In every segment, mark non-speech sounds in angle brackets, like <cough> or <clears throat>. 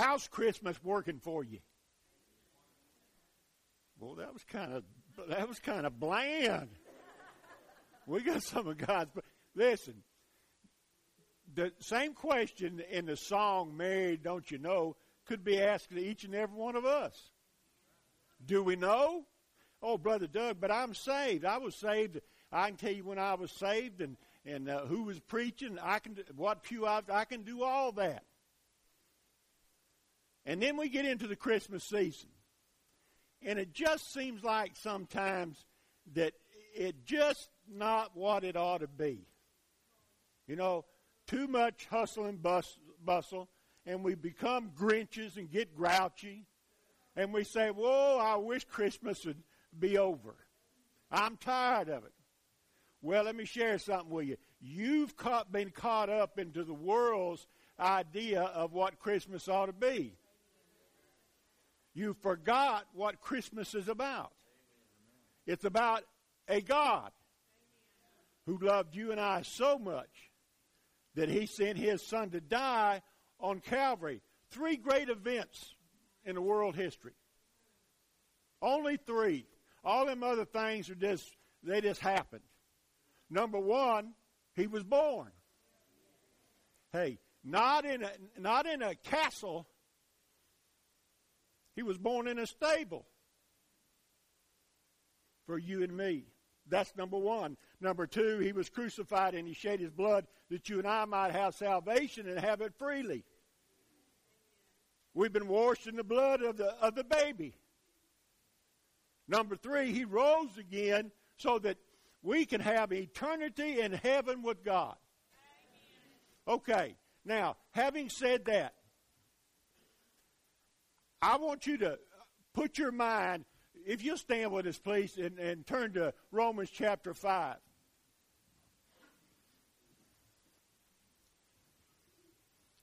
How's Christmas working for you? Well, that was kind of that was kind of bland. We got some of God's. But Listen, the same question in the song "Mary, Did You Know" could be asked to each and every one of us. Do we know? Oh, brother Doug, but I'm saved. I was saved. I can tell you when I was saved and and uh, who was preaching. I can what pew I, I can do all that. And then we get into the Christmas season. And it just seems like sometimes that it just not what it ought to be. You know, too much hustle and bus, bustle, and we become Grinches and get grouchy, and we say, Whoa, I wish Christmas would be over. I'm tired of it. Well, let me share something with you. You've caught, been caught up into the world's idea of what Christmas ought to be. You forgot what Christmas is about. It's about a God who loved you and I so much that he sent his son to die on Calvary. Three great events in the world history. Only three. All them other things are just they just happened. Number one, he was born. Hey, not in a not in a castle he was born in a stable for you and me. That's number one. Number two, he was crucified and he shed his blood that you and I might have salvation and have it freely. We've been washed in the blood of the, of the baby. Number three, he rose again so that we can have eternity in heaven with God. Okay, now, having said that, I want you to put your mind, if you'll stand with us, please, and, and turn to Romans chapter 5.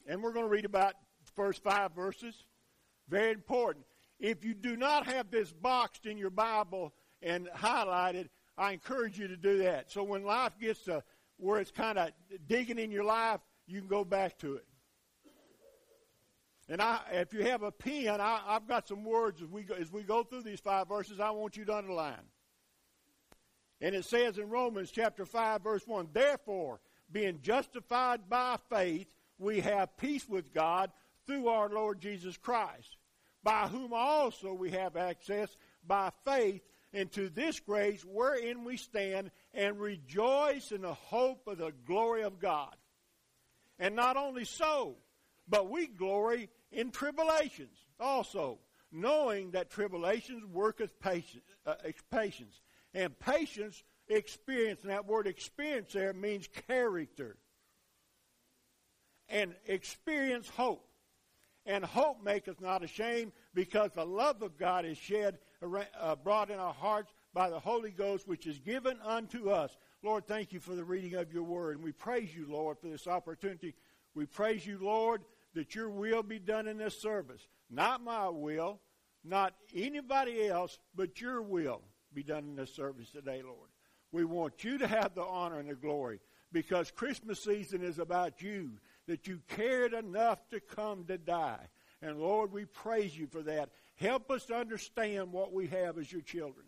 And we're going to read about the first five verses. Very important. If you do not have this boxed in your Bible and highlighted, I encourage you to do that. So when life gets to where it's kind of digging in your life, you can go back to it. And I, if you have a pen, I, have got some words as we, go, as we go through these five verses I want you to underline. And it says in Romans chapter 5, verse 1 Therefore, being justified by faith, we have peace with God through our Lord Jesus Christ, by whom also we have access by faith into this grace wherein we stand and rejoice in the hope of the glory of God. And not only so, but we glory in tribulations also, knowing that tribulations worketh patience, uh, patience. And patience, experience, and that word experience there means character. And experience hope. And hope maketh not ashamed, because the love of God is shed, uh, brought in our hearts by the Holy Ghost, which is given unto us. Lord, thank you for the reading of your word. And we praise you, Lord, for this opportunity. We praise you, Lord, that your will be done in this service. Not my will, not anybody else, but your will be done in this service today, Lord. We want you to have the honor and the glory because Christmas season is about you, that you cared enough to come to die. And Lord, we praise you for that. Help us to understand what we have as your children.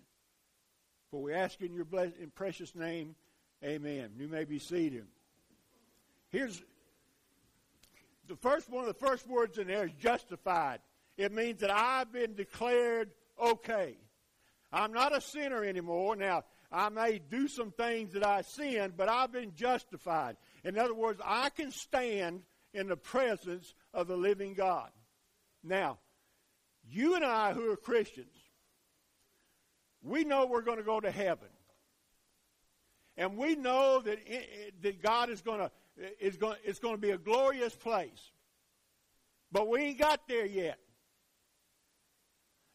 For we ask in your blessed, in precious name, amen. You may be seated. Here's the first one of the first words in there is justified. It means that I've been declared okay. I'm not a sinner anymore. Now, I may do some things that I sin, but I've been justified. In other words, I can stand in the presence of the living God. Now, you and I who are Christians, we know we're going to go to heaven. And we know that, it, that God is going to is going, it's going to be a glorious place. But we ain't got there yet.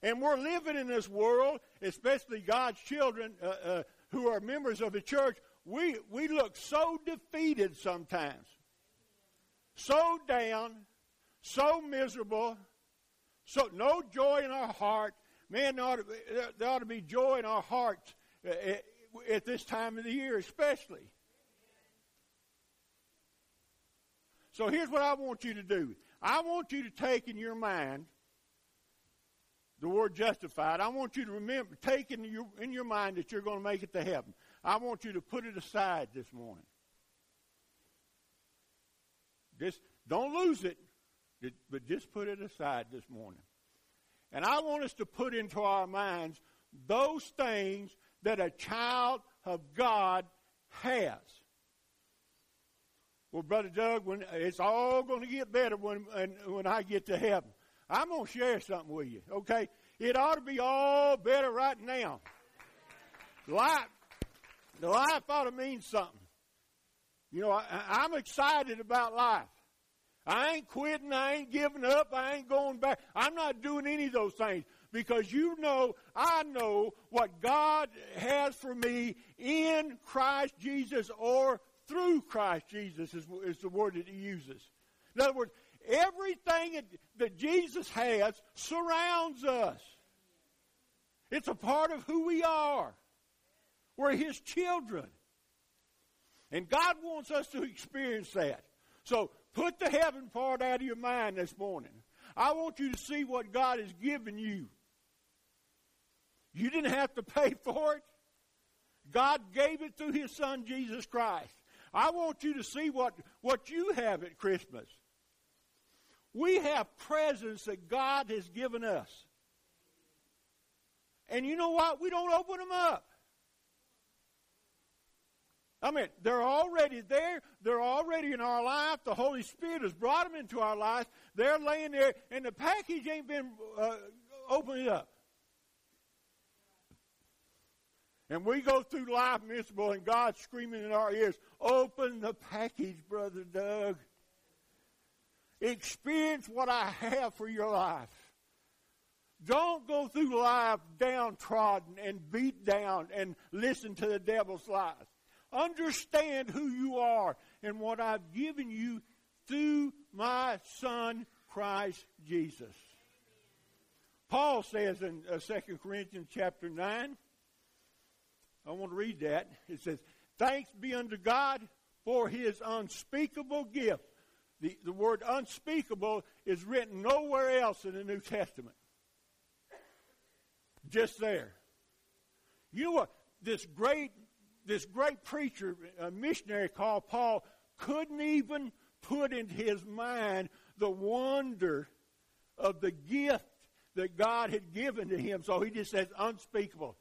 And we're living in this world, especially God's children uh, uh, who are members of the church. We, we look so defeated sometimes, so down, so miserable, so no joy in our heart. Man, there ought to be, there ought to be joy in our hearts uh, at this time of the year, especially. So here's what I want you to do. I want you to take in your mind the word justified. I want you to remember, take in your, in your mind that you're going to make it to heaven. I want you to put it aside this morning. Just don't lose it, but just put it aside this morning. And I want us to put into our minds those things that a child of God has. Well, Brother Doug, when it's all going to get better when when I get to heaven. I'm going to share something with you, okay? It ought to be all better right now. Life, the life ought to mean something. You know, I, I'm excited about life. I ain't quitting. I ain't giving up. I ain't going back. I'm not doing any of those things because you know, I know what God has for me in Christ Jesus or through Christ Jesus is, is the word that he uses. In other words, everything that Jesus has surrounds us. It's a part of who we are. We're his children. And God wants us to experience that. So put the heaven part out of your mind this morning. I want you to see what God has given you. You didn't have to pay for it. God gave it through his son Jesus Christ. I want you to see what, what you have at Christmas. We have presents that God has given us. And you know what? We don't open them up. I mean, they're already there. They're already in our life. The Holy Spirit has brought them into our life. They're laying there, and the package ain't been uh, opened up. And we go through life miserable, and God's screaming in our ears, Open the package, Brother Doug. Experience what I have for your life. Don't go through life downtrodden and beat down and listen to the devil's lies. Understand who you are and what I've given you through my Son, Christ Jesus. Paul says in uh, 2 Corinthians chapter 9, I want to read that. It says, Thanks be unto God for his unspeakable gift. The, the word unspeakable is written nowhere else in the New Testament. Just there. You know what? This great, this great preacher, a missionary called Paul, couldn't even put in his mind the wonder of the gift that God had given to him. So he just says unspeakable.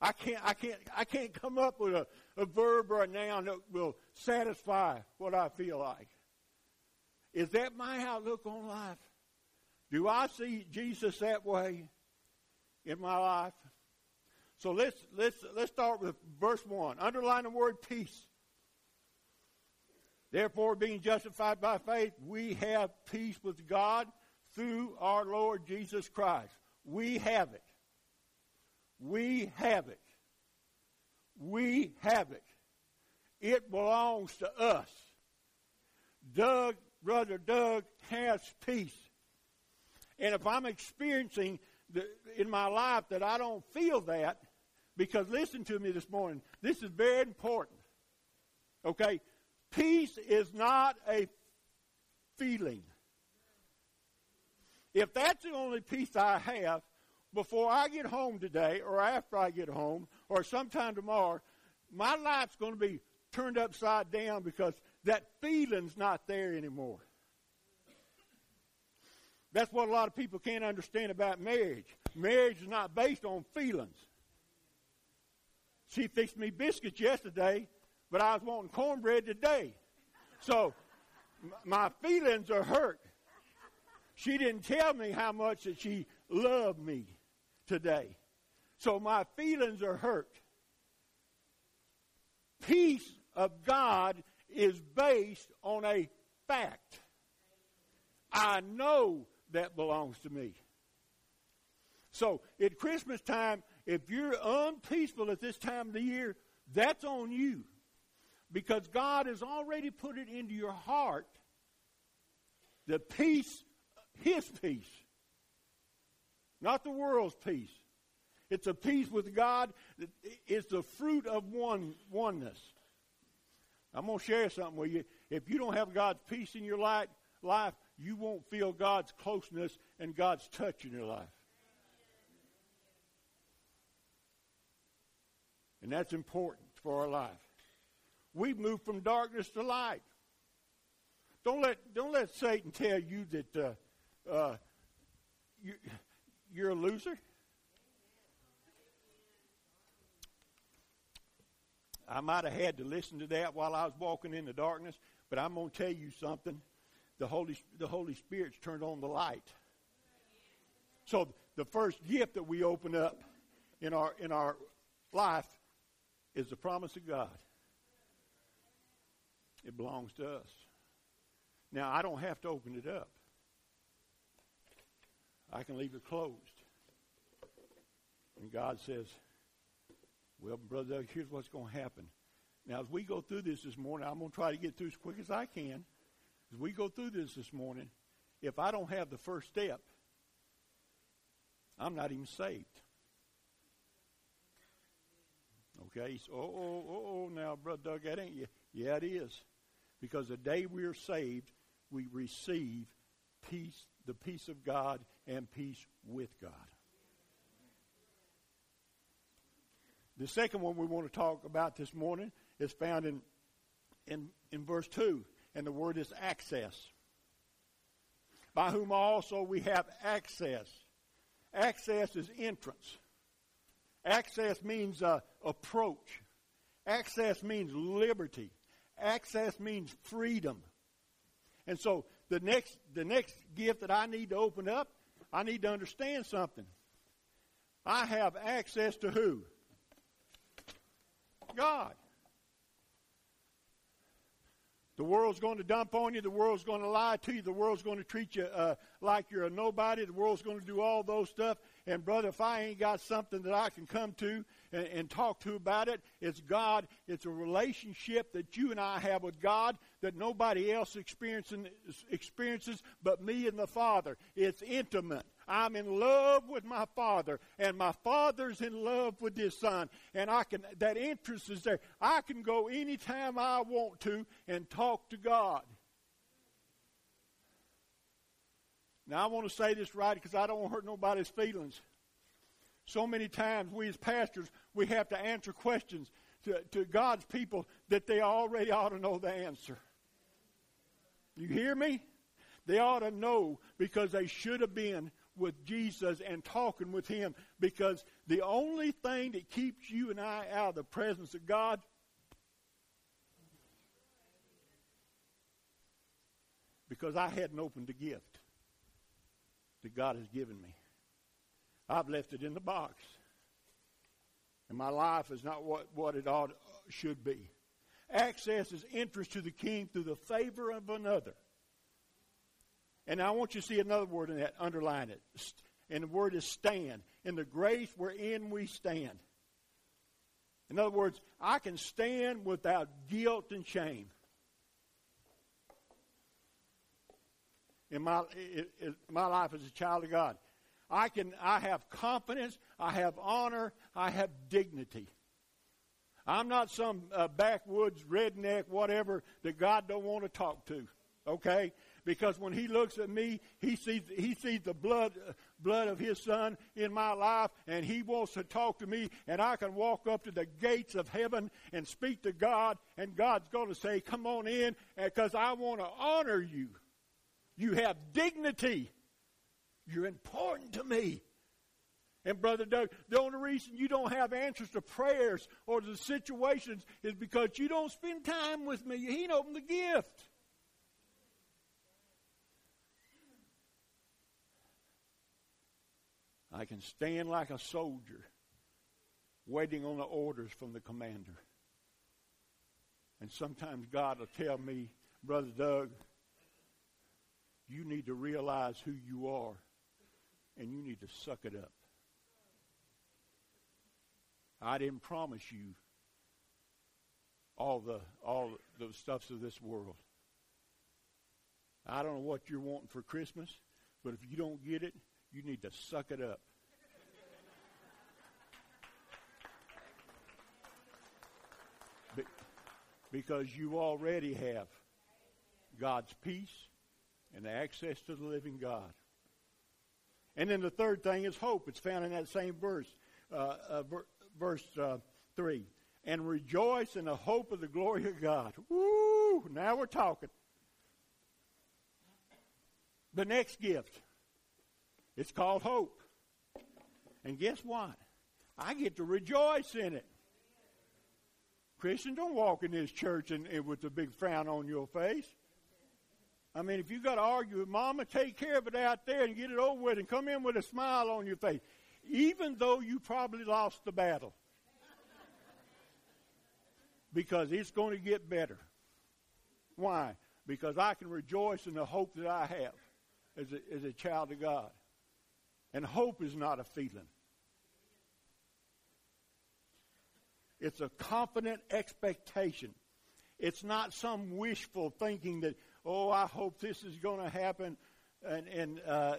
I can't, I can't, I can't come up with a, a verb or a noun that will satisfy what I feel like. Is that my outlook on life? Do I see Jesus that way in my life? So let's let's let's start with verse one. Underline the word peace. Therefore, being justified by faith, we have peace with God through our Lord Jesus Christ. We have it. We have it. We have it. It belongs to us. Doug, Brother Doug, has peace. And if I'm experiencing the, in my life that I don't feel that, because listen to me this morning, this is very important. Okay? Peace is not a feeling. If that's the only peace I have, before I get home today or after I get home or sometime tomorrow, my life's going to be turned upside down because that feeling's not there anymore. That's what a lot of people can't understand about marriage. Marriage is not based on feelings. She fixed me biscuits yesterday, but I was wanting cornbread today. So my feelings are hurt. She didn't tell me how much that she loved me today. So my feelings are hurt. Peace of God is based on a fact. I know that belongs to me. So at Christmas time, if you're unpeaceful at this time of the year, that's on you. Because God has already put it into your heart the peace, His peace not the world's peace. It's a peace with God. It's the fruit of one oneness. I'm going to share something with you. If you don't have God's peace in your life, life you won't feel God's closeness and God's touch in your life. And that's important for our life. We've moved from darkness to light. Don't let, don't let Satan tell you that uh, uh, you, you're a loser. I might have had to listen to that while I was walking in the darkness, but I'm going to tell you something. The Holy, the Holy Spirit's turned on the light. So the first gift that we open up in our, in our life is the promise of God. It belongs to us. Now, I don't have to open it up. I can leave it closed. And God says, well, Brother Doug, here's what's going to happen. Now, as we go through this this morning, I'm going to try to get through as quick as I can. As we go through this this morning, if I don't have the first step, I'm not even saved. Okay, so, oh, oh, oh, oh, now, Brother Doug, that ain't you. Yeah, it is. Because the day we are saved, we receive peace, the peace of God, and peace with God. The second one we want to talk about this morning is found in, in, in verse 2, and the word is access. By whom also we have access. Access is entrance. Access means uh, approach. Access means liberty. Access means freedom. And so the next the next gift that I need to open up, I need to understand something. I have access to who? God. The world's going to dump on you. The world's going to lie to you. The world's going to treat you uh, like you're a nobody. The world's going to do all those stuff. And brother, if I ain't got something that I can come to and, and talk to about it, it's God. It's a relationship that you and I have with God that nobody else experiences but me and the Father. It's intimate. I'm in love with my Father, and my Father's in love with His Son, and I can that interest is there. I can go anytime I want to and talk to God. Now, I want to say this right because I don't want to hurt nobody's feelings. So many times, we as pastors, we have to answer questions to, to God's people that they already ought to know the answer. You hear me? They ought to know because they should have been with Jesus and talking with Him because the only thing that keeps you and I out of the presence of God because I hadn't opened the gift that God has given me. I've left it in the box. And my life is not what, what it ought should be. Access is interest to the king through the favor of another. And I want you to see another word in that, underline it. And the word is stand. In the grace wherein we stand. In other words, I can stand without guilt and shame. In my, in my life as a child of God. I can I have confidence, I have honor, I have dignity. I'm not some uh, backwoods redneck whatever that God don't want to talk to. Okay? because when he looks at me, he sees he sees the blood blood of his son in my life, and he wants to talk to me, and I can walk up to the gates of heaven and speak to God, and God's going to say, "Come on in," because I want to honor you. You have dignity. You're important to me. And Brother Doug, the only reason you don't have answers to prayers or to situations is because you don't spend time with me. He didn't open the gift. I can stand like a soldier waiting on the orders from the commander. And sometimes God will tell me, Brother Doug, you need to realize who you are and you need to suck it up. I didn't promise you all the all the stuffs of this world. I don't know what you're wanting for Christmas, but if you don't get it, you need to suck it up. because you already have God's peace and access to the living God. And then the third thing is hope. It's found in that same verse, uh, uh, ver- verse uh, 3. And rejoice in the hope of the glory of God. Woo! Now we're talking. The next gift. It's called hope. And guess what? I get to rejoice in it. Christian, don't walk in this church and, and with a big frown on your face. I mean, if you got to argue with mama, take care of it out there and get it over with and come in with a smile on your face, even though you probably lost the battle. because it's going to get better. Why? Because I can rejoice in the hope that I have as a, as a child of God. And hope is not a feeling. It's a confident expectation. It's not some wishful thinking that, oh, I hope this is going to happen. And, and uh,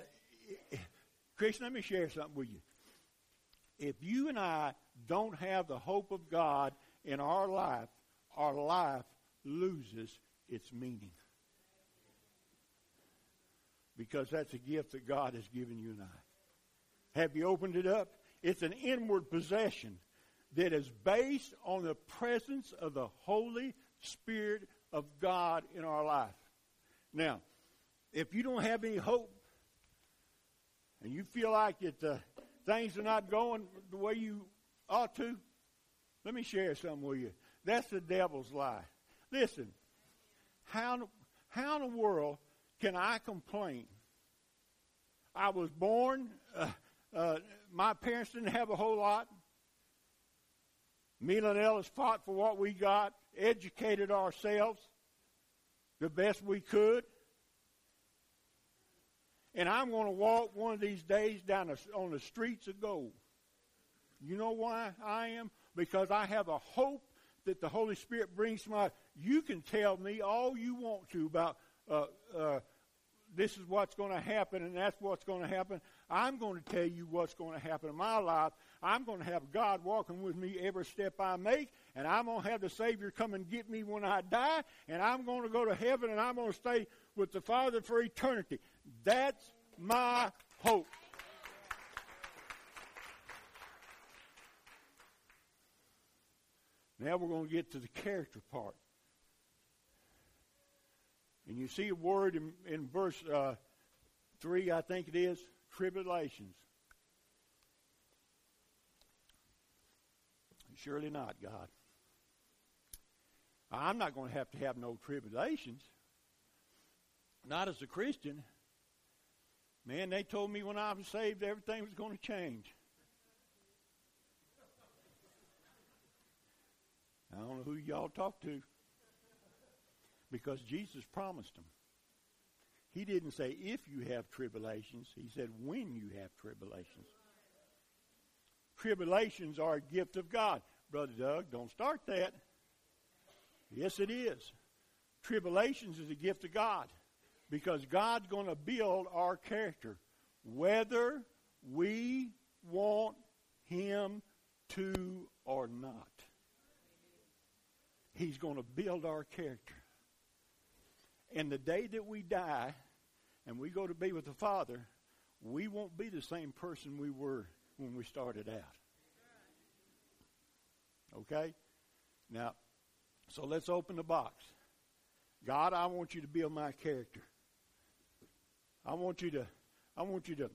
Christian, let me share something with you. If you and I don't have the hope of God in our life, our life loses its meaning. Because that's a gift that God has given you and I. Have you opened it up? It's an inward possession that is based on the presence of the Holy Spirit of God in our life. Now, if you don't have any hope and you feel like it, uh, things are not going the way you ought to, let me share something with you. That's the devil's lie. Listen, how, how in the world can I complain? I was born, uh, uh, my parents didn't have a whole lot. Me and Ellis fought for what we got, educated ourselves the best we could. And I'm going to walk one of these days down the, on the streets of gold. You know why I am? Because I have a hope that the Holy Spirit brings to my. You can tell me all you want to about uh, uh, this is what's going to happen and that's what's going to happen. I'm going to tell you what's going to happen in my life. I'm going to have God walking with me every step I make, and I'm going to have the Savior come and get me when I die, and I'm going to go to heaven and I'm going to stay with the Father for eternity. That's my hope. Now we're going to get to the character part. And you see a word in, in verse uh, 3, I think it is, tribulations. Surely not, God. I'm not going to have to have no tribulations. Not as a Christian. Man, they told me when I was saved everything was going to change. I don't know who y'all talk to because Jesus promised them. He didn't say if you have tribulations, he said when you have tribulations. Tribulations are a gift of God. Brother Doug, don't start that. Yes, it is. Tribulations is a gift of God because God's going to build our character whether we want Him to or not. He's going to build our character. And the day that we die and we go to be with the Father, we won't be the same person we were when we started out. Okay? Now, so let's open the box. God, I want you to build my character. I want you to I want you to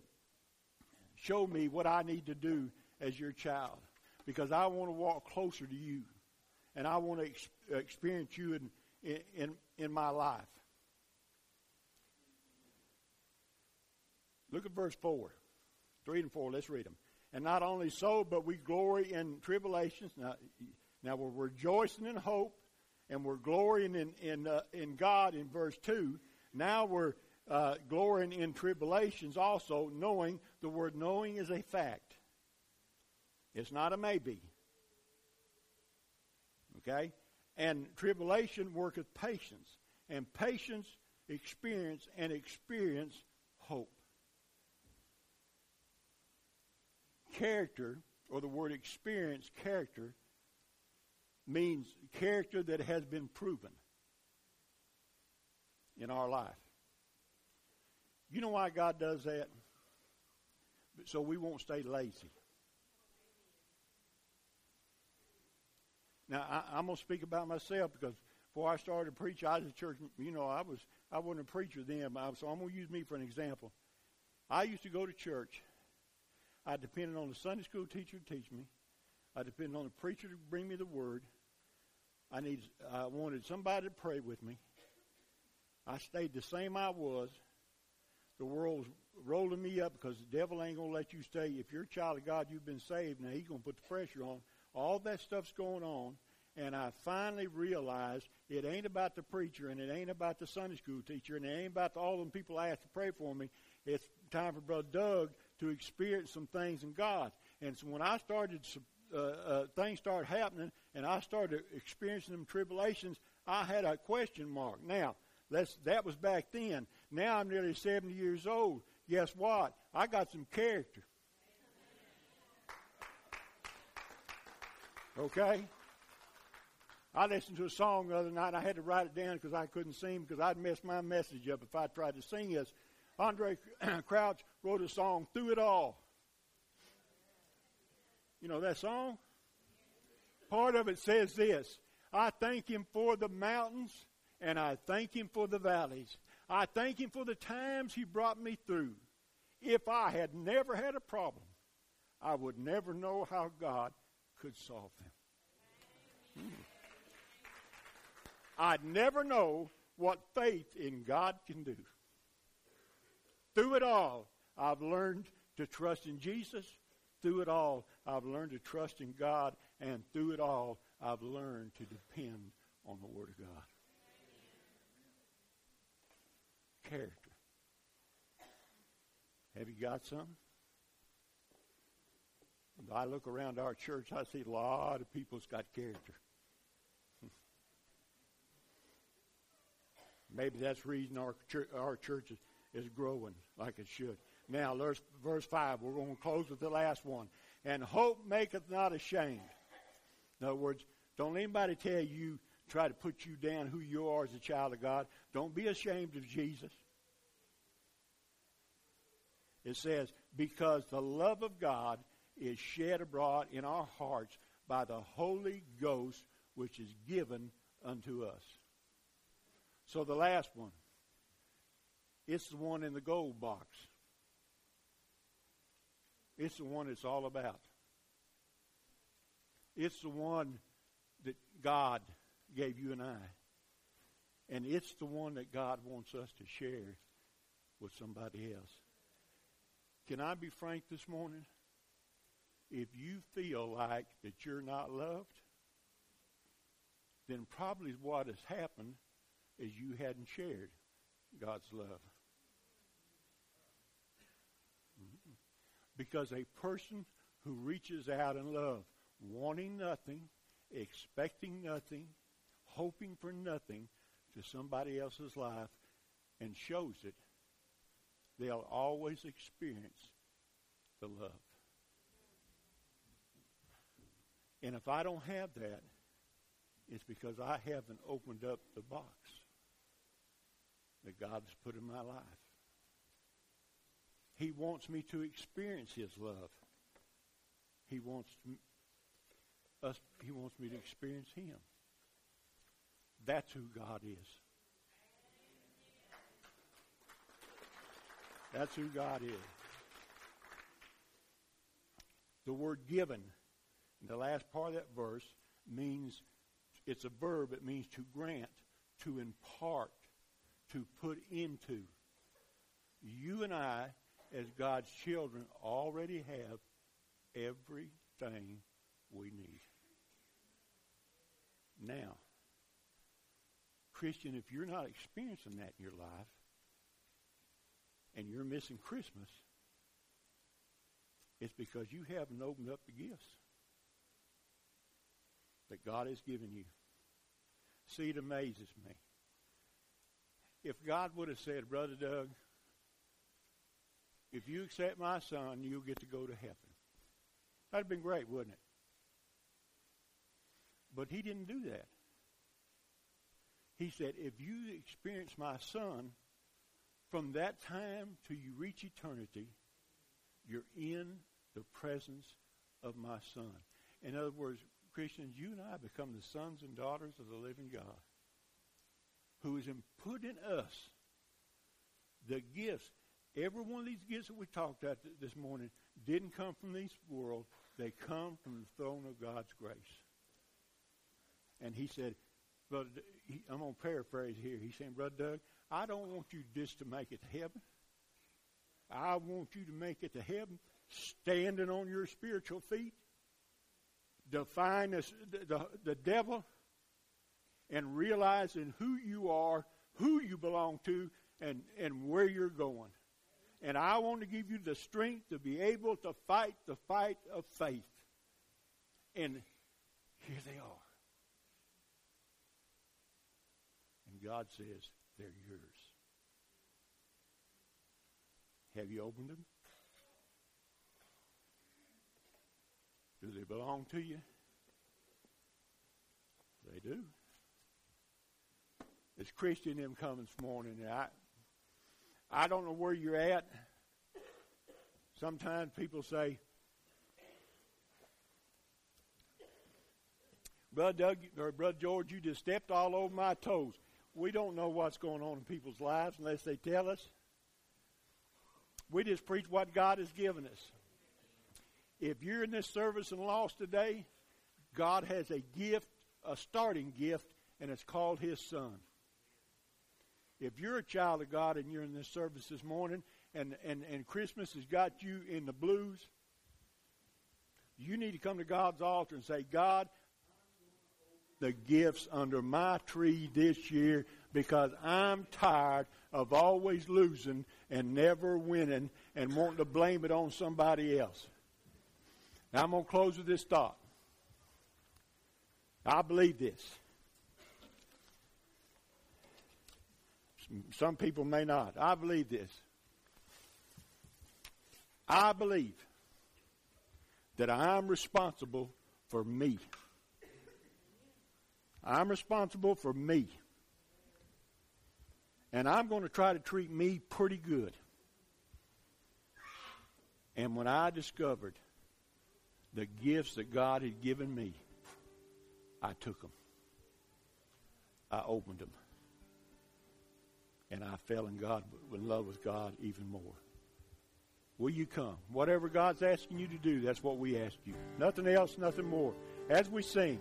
show me what I need to do as your child because I want to walk closer to you and I want to ex- experience you in, in, in my life. Look at verse 4. 3 and 4. Let's read them. And not only so, but we glory in tribulations. Now, now we're rejoicing in hope, and we're glorying in, in, uh, in God in verse 2. Now we're uh, glorying in tribulations also, knowing the word knowing is a fact. It's not a maybe. Okay? And tribulation worketh patience, and patience experience, and experience hope. character, or the word experience, character, means character that has been proven in our life. You know why God does that? So we won't stay lazy. Now I, am gonna speak about myself because before I started preaching, I was a church. You know, I was I wasn't a preacher then, so I'm gonna use me for an example. I used to go to church. I depended on the Sunday school teacher to teach me. I depended on the preacher to bring me the word. I needed, I wanted somebody to pray with me. I stayed the same I was. The world's rolling me up because the devil ain't gonna let you stay. If you're a child of God, you've been saved. Now he's gonna put the pressure on. All that stuff's going on, and I finally realized it ain't about the preacher, and it ain't about the Sunday school teacher, and it ain't about all them people I asked to pray for me. It's time for Brother Doug to experience some things in God. And so when I started, uh, uh, things started happening, and I started experiencing them tribulations, I had a question mark. Now, that's, that was back then. Now I'm nearly 70 years old. Guess what? I got some character. Okay? I listened to a song the other night. I had to write it down because I couldn't sing because I'd mess my message up if I tried to sing this. Andraé <clears throat> Crouch wrote a song, Through It All. You know that song? Part of it says this I thank Him for the mountains and I thank Him for the valleys. I thank Him for the times He brought me through. If I had never had a problem, I would never know how God could solve them. Hmm. I'd never know what faith in God can do. Through it all, I've learned to trust in Jesus. Through it all, I've learned to trust in God. And through it all, I've learned to depend on the Word of God. Character. Have you got some? I look around our church, I see a lot of people's got character. <laughs> Maybe that's the reason our church, our church is, is growing like it should. Now, verse 5. We're going to close with the last one. And hope maketh not ashamed. In other words, don't let anybody tell you, try to put you down who you are as a child of God. Don't be ashamed of Jesus. It says, because the love of God is shed abroad in our hearts by the Holy Ghost which is given unto us. So the last one, it's the one in the gold box. It's the one it's all about. It's the one that God gave you and I. And it's the one that God wants us to share with somebody else. Can I be frank this morning? If you feel like that you're not loved, then probably what has happened is you hadn't shared God's love. Because a person who reaches out in love, wanting nothing, expecting nothing, hoping for nothing to somebody else's life, and shows it, they'll always experience the love. And if I don't have that, it's because I haven't opened up the box that God has put in my life. He wants me to experience His love. He wants us. He wants me to experience Him. That's who God is. That's who God is. The word given, in the last part of that verse, means it's a verb. It means to grant, to impart, to put into. You and I, as God's children, already have everything we need. Now, Christian, if you're not experiencing that in your life and you're missing Christmas, it's because you haven't opened up the gifts that God has given you. See, it amazes me if God would have said, Brother Doug, if you accept my son, you'll get to go to heaven. That'd have been great, wouldn't it? But he didn't do that. He said, if you experience my son from that time till you reach eternity, you're in the presence of my Son. In other words, Christians, you and I become the sons and daughters of the living God who has put in us the gifts. Every one of these gifts that we talked about this morning didn't come from this world. They come from the throne of God's grace. And he said, Brother, he, I'm going to paraphrase here. He's saying, Brother Doug, I don't want you just to make it to heaven. I want you to make it to heaven standing on your spiritual feet, defying the, the, the devil, and realizing who you are, who you belong to, and, and where you're going. And I want to give you the strength to be able to fight the fight of faith. And here they are. And God says, they're yours. Have you opened them? Do they belong to you? They do. It's Christian them coming this morning. I, I don't know where you're at. Sometimes people say, Brother Doug or Brother George, you just stepped all over my toes. We don't know what's going on in people's lives unless they tell us. We just preach what God has given us. If you're in this service and lost today, God has a gift, a starting gift, and it's called His Son. If you're a child of God and you're in this service this morning and, and, and Christmas has got you in the blues, you need to come to God's altar and say, God, the gifts under my tree this year because I'm tired of always losing and never winning and wanting to blame it on somebody else. Now I'm going to close with this thought. I believe this. Some people may not. I believe this. I believe that I'm responsible for me. I'm responsible for me. And I'm going to try to treat me pretty good. And when I discovered the gifts that God had given me, I took them. I opened them and I fell in God in love with God even more. Will you come? Whatever God's asking you to do, that's what we ask you. Nothing else, nothing more. As we sing.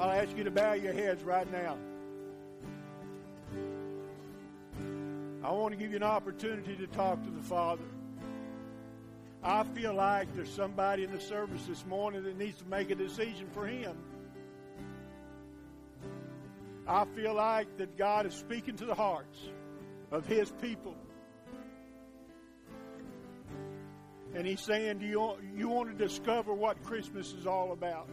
Ask you to bow your heads right now. I want to give you an opportunity to talk to the Father. I feel like there's somebody in the service this morning that needs to make a decision for Him. I feel like that God is speaking to the hearts of His people. And he's saying, Do you, you want to discover what Christmas is all about?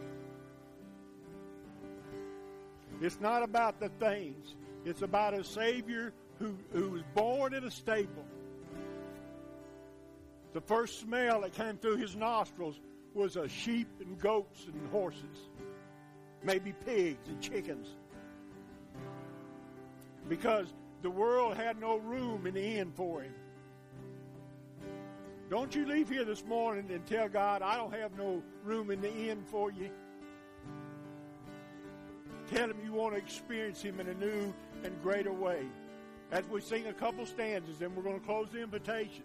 It's not about the things. It's about a Savior who, who was born in a stable. The first smell that came through his nostrils was of sheep and goats and horses, maybe pigs and chickens. Because the world had no room in the inn for him. Don't you leave here this morning and tell God, I don't have no room in the inn for you. Tell him you want to experience him in a new and greater way. As we sing a couple stanzas, and we're going to close the invitation.